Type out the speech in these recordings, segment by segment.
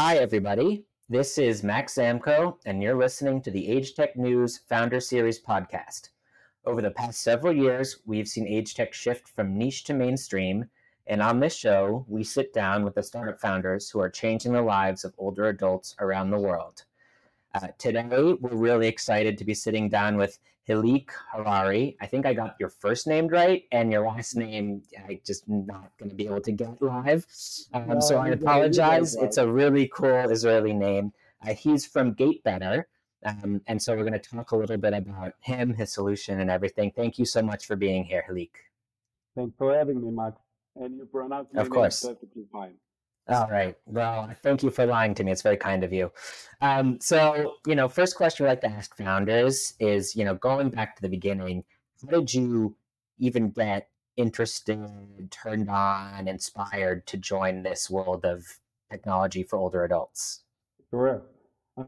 Hi, everybody. This is Max Zamkow, and you're listening to the Age Tech News Founder Series podcast. Over the past several years, we've seen age tech shift from niche to mainstream, and on this show, we sit down with the startup founders who are changing the lives of older adults around the world. Uh, today, we're really excited to be sitting down with Hilik Harari. I think I got your first name right, and your last name I just not going to be able to get live. Um, no, so I apologize. It's a really cool Israeli name. Uh, he's from GaitBetter. Um, and so we're going to talk a little bit about him, his solution, and everything. Thank you so much for being here, Hilik. Thanks for having me, Max. And you pronounced my of course. perfectly fine. All right. Well, thank you for lying to me. It's very kind of you. Um, so, you know, first question we like to ask founders is, you know, going back to the beginning, how did you even get interested, turned on, inspired to join this world of technology for older adults? Sure. Uh,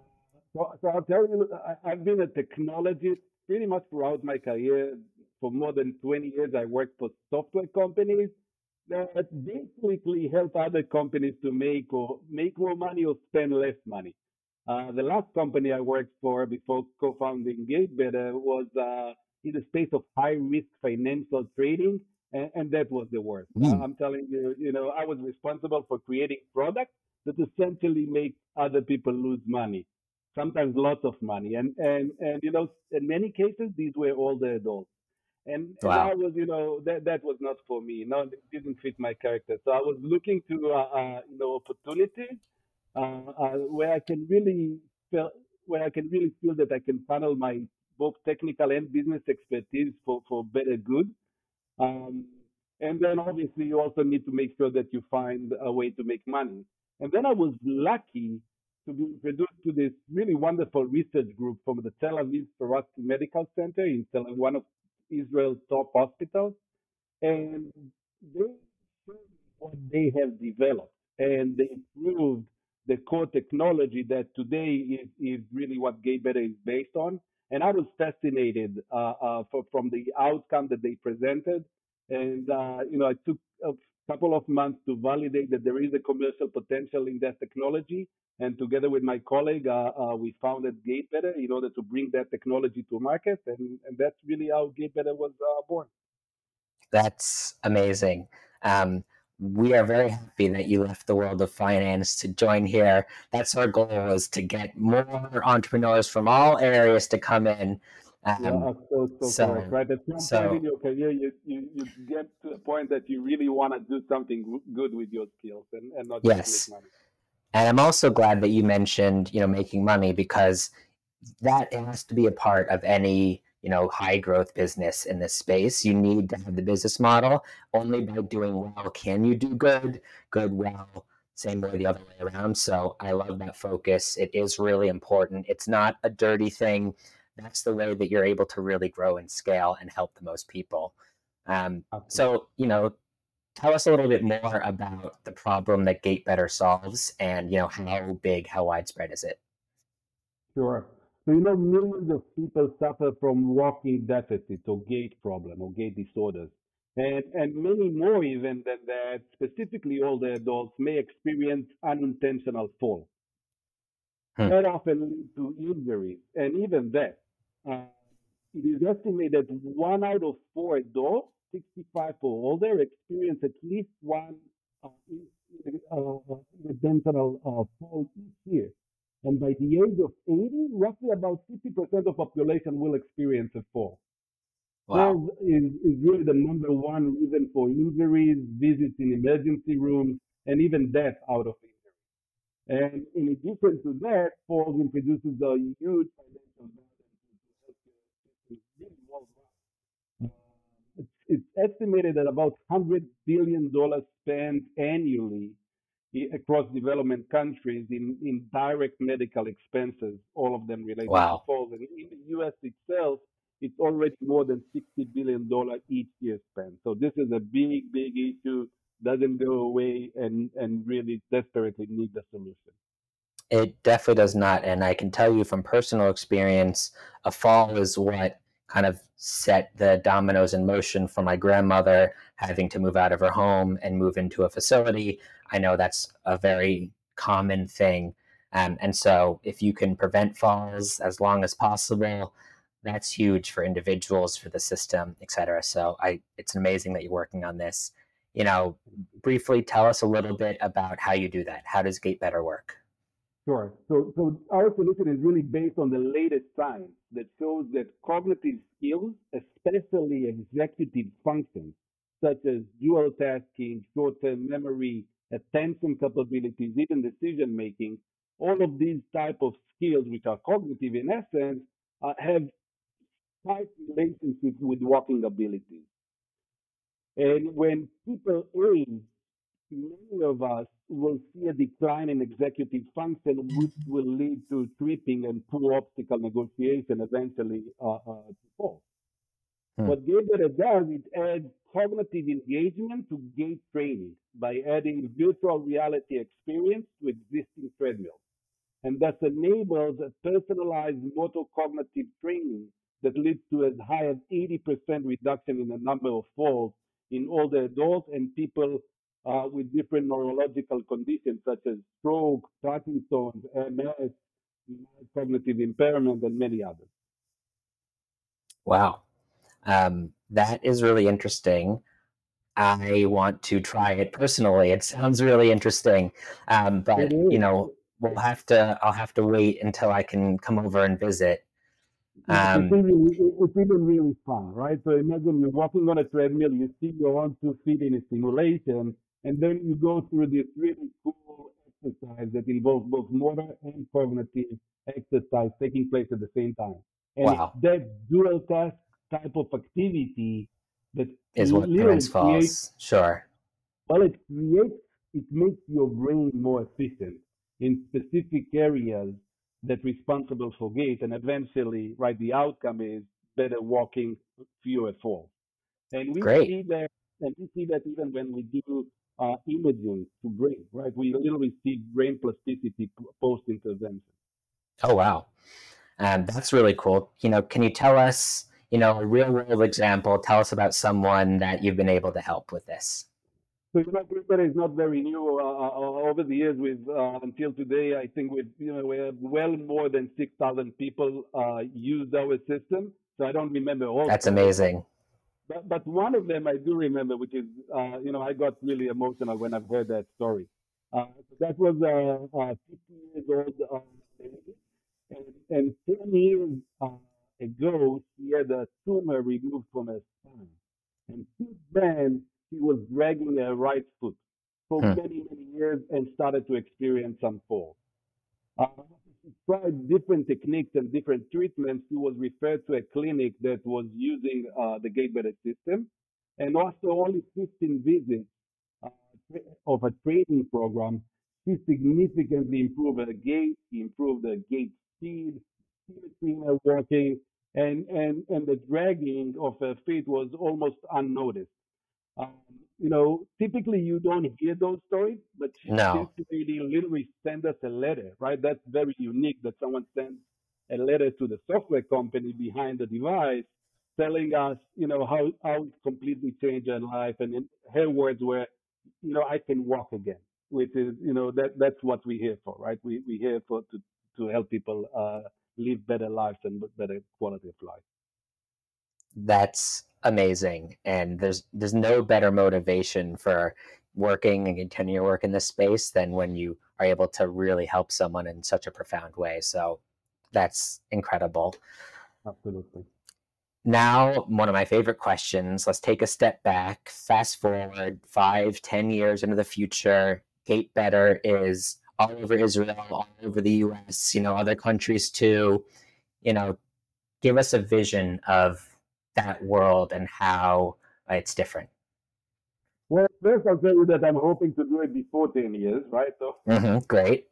so, so I'll tell you, I've been a technologist pretty much throughout my career. For more than 20 years, I worked for software companies that basically help other companies to make or make more money or spend less money. Uh, the last company I worked for before co-founding GaitBetter was uh, in the space of high risk financial trading, and, and that was the worst. Mm. Uh, I'm telling you, you know, I was responsible for creating products that essentially make other people lose money, sometimes lots of money, and and and you know, in many cases, these were all the adults. And, wow. and I was, you know, that that was not for me. No, it didn't fit my character. So I was looking to, uh, uh, you know, opportunities uh, uh, where I can really feel, where I can really feel that I can funnel my both technical and business expertise for for better good. Um, and then obviously you also need to make sure that you find a way to make money. And then I was lucky to be introduced to this really wonderful research group from the Tel Aviv Sourasky Medical Center in Tel Aviv, one of Israel's top hospitals, and they what they have developed, and they improved the core technology that today is, is really what GaitBetter is based on. And I was fascinated uh, uh, for, from the outcome that they presented. And, uh, you know, I took a couple of months to validate that there is a commercial potential in that technology. And together with my colleague, uh, uh, we founded GaitBetter in order to bring that technology to market, and, and that's really how GaitBetter was uh, born. That's amazing. Um, we are very happy that you left the world of finance to join here. That's our goal is to get more entrepreneurs from all areas to come in. Um, yeah, so, so, so correct, right? At some so, point in your career, you, you, you get to a point that you really want to do something good with your skills and, and not yes. just make money. And I'm also glad that you mentioned, you know, making money because that has to be a part of any, you know, high growth business in this space. You need to have the business model. Only by doing well can you do good, good well. Same way the other way around. So I love that focus. It is really important. It's not a dirty thing. That's the way that you're able to really grow and scale and help the most people. Um, so, you know, tell us a little bit more about the problem that GaitBetter solves and you know how big how widespread is it? Sure. So you know millions of people suffer from walking deficits or gait problem or gait disorders and, and many more even than that specifically older adults may experience unintentional fall hmm. that often leads to injuries and even death uh, it is estimated one out of four adults 65 or older experience at least one uh, uh, dental uh, fall each year. And by the age of 80, roughly about 50% of population will experience a fall. Wow. Falls is, is really the number one reason for injuries, visits in emergency rooms, and even death out of injury. And in addition to that, falls introduces a huge financial burden to healthcare really worldwide it's estimated that about $100 billion spent annually across development countries in, in direct medical expenses, all of them related wow. to falls. And in the US itself, it's already more than $60 billion each year spent. So this is a big, big issue, doesn't go away, and, and really desperately need a solution. It definitely does not. And I can tell you from personal experience, a fall is what kind of set the dominoes in motion for my grandmother having to move out of her home and move into a facility. I know that's a very common thing. Um, and so, if you can prevent falls as long as possible, that's huge for individuals, for the system, et cetera. So, I it's amazing that you're working on this. You know, briefly tell us a little bit about how you do that. How does GaitBetter work? Sure. So, so our solution is really based on the latest science that shows that cognitive skills, especially executive functions, such as dual tasking, short-term memory, attention capabilities, even decision making, all of these type of skills, which are cognitive in essence, uh, have tight relationship with walking abilities. And when people age, many of us will see a decline in executive function, which will lead to tripping and poor obstacle negotiation, eventually uh, uh, to fall. Hmm. What GaitBetter does, it adds cognitive engagement to gait training by adding virtual reality experience to existing treadmills. And that enables a personalized motor cognitive training that leads to as high as 80% reduction in the number of falls in older adults and people uh, with different neurological conditions such as stroke, Parkinson's, MS, cognitive impairment, and many others. Wow. Um, that is really interesting. I want to try it personally. It sounds really interesting. Um, but, you know, we'll have to, I'll have to wait until I can come over and visit. Um, it's, even, it's even really fun, right? So imagine you're walking on a treadmill, you see your own two feet in a simulation, and then you go through this really cool exercise that involves both motor and cognitive exercise taking place at the same time. And wow. that dual task type of activity that is what prevents falls. Sure. Well, it creates, it makes your brain more efficient in specific areas that responsible for gait, and eventually, right, the outcome is better walking, fewer falls. And we Great. see that, and we see that even when we do uh, imaging to brain, right? We literally see brain plasticity post intervention. Oh wow, um, that's really cool. You know, can you tell us, you know, a real world example? Tell us about someone that you've been able to help with this. So you know, Twitter is not very new. Uh, uh, uh, over the years, we've uh, until today, I think we've you know we have well more than six thousand people uh, used our system. So I don't remember all. That's amazing. But, but one of them I do remember, which is uh, you know I got really emotional when I've heard that story. so that was a, a 50 years old lady, and, and 10 years ago she had a tumor removed from her spine, and since then he was dragging a right foot for hmm. many, many years and started to experience some falls. Uh, he tried different techniques and different treatments. He was referred to a clinic that was using uh, the GaitBetter system. And after only 15 visits uh, of a training program, he significantly improved her gait, he improved her gait speed, symmetry in her walking, and, and, and the dragging of her feet was almost unnoticed. Um, you know, typically you don't hear those stories, but no. this lady literally sent us a letter, right? That's very unique that someone sends a letter to the software company behind the device telling us, you know, how, how it completely changed her life. And in her words were, you know, I can walk again, which is, you know, that that's what we're here for, right? We, we're here for, to, to help people uh, live better lives and better quality of life. That's amazing and there's there's no better motivation for working and continue your work in this space than when you are able to really help someone in such a profound way. So that's incredible. Absolutely. Now one of my favorite questions let's take a step back fast forward five ten years into the future. GaitBetter is all over israel all over the us you know other countries too. You know give us a vision of that world and how it's different? Well, first I'll tell you that I'm hoping to do it before 10 years, right? So, mm-hmm, great.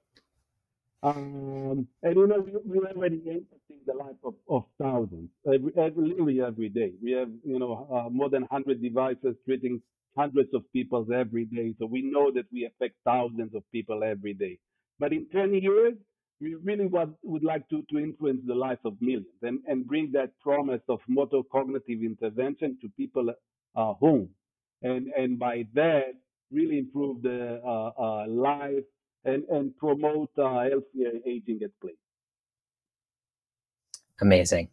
Um, and you know, we, we already impacting the life of, of thousands, every, every, literally every day. We have, you know, uh, more than 100 devices treating hundreds of people every day. So we know that we affect thousands of people every day. But in 10 years, we really would, would like to, to influence the life of millions and, and bring that promise of motor cognitive intervention to people uh, home. And, and by that, really improve the uh, uh, life and, and promote uh, healthier aging at play. Amazing.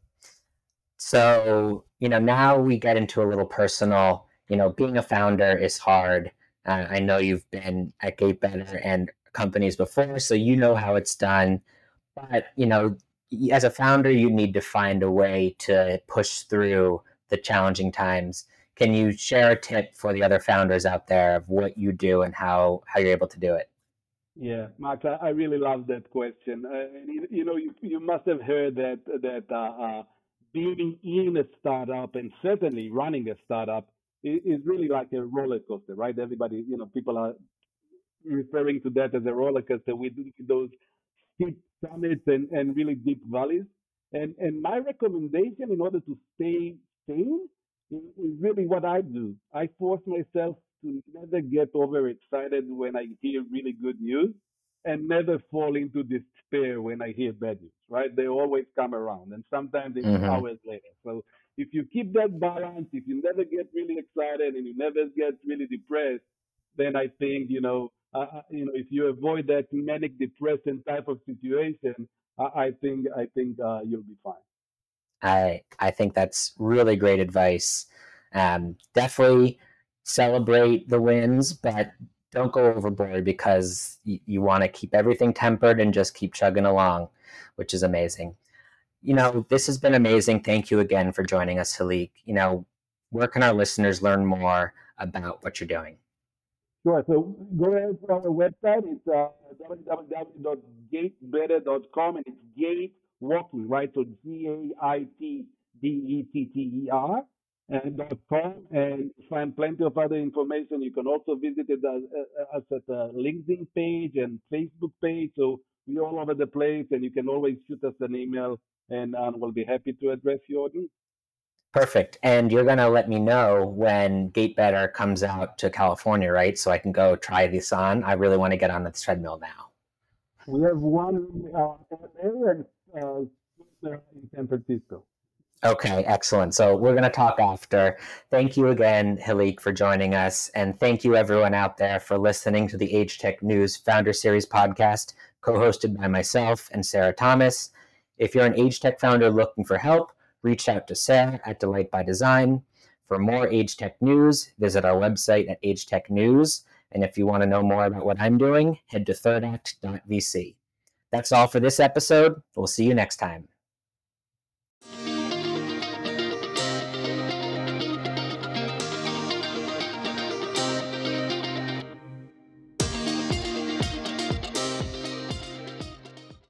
So, you know, now we get into a little personal. You know, being a founder is hard. Uh, I know you've been at GaitBetter and companies before, so you know how it's done. But, you know, as a founder, you need to find a way to push through the challenging times. Can you share a tip for the other founders out there of what you do and how, how you're able to do it? Yeah, Max, I, really love that question. Uh, you, you, know, you, you must have heard that that uh, uh, being in a startup and certainly running a startup is, is really like a roller coaster, right? Everybody, you know, people are referring to that as a roller coaster with those steep summits and, and really deep valleys. And and my recommendation in order to stay sane is, is really what I do. I force myself to never get overexcited when I hear really good news and never fall into despair when I hear bad news, right? They always come around and sometimes it's mm-hmm. hours later. So if you keep that balance, if you never get really excited and you never get really depressed, then I think, you know, you know, if you avoid that manic depression type of situation, I, I think, I think uh, you'll be fine. I, I think that's really great advice. Um, definitely celebrate the wins, but don't go overboard because you, you want to keep everything tempered and just keep chugging along, which is amazing. You know, this has been amazing. Thank you again for joining us, Hilik. You know, where can our listeners learn more about what you're doing? Sure. So go ahead to our website. It's uh, www.gaitbetter.com and it's Gait Walking, right? So G A I T B E T T E R and .com and find plenty of other information. You can also visit it uh, uh, as, as at a LinkedIn page and Facebook page. So we're all over the place, and you can always shoot us an email, and we'll be happy to address your needs. Perfect. And you're going to let me know when GaitBetter comes out to California, right? So I can go try this on. I really want to get on the treadmill now. We have one uh, in uh, in San Francisco. Okay, excellent. So we're going to talk after. Thank you again, Hilik, for joining us. And thank you, everyone out there, for listening to the Age Tech News Founder Series podcast, co hosted by myself and Sarah Thomas. If you're an Age Tech founder looking for help, reach out to Sarah at Delight by Design. For more Age Tech news, visit our website at Age Tech News. And if you want to know more about what I'm doing, head to thirdact.vc. That's all for this episode. We'll see you next time.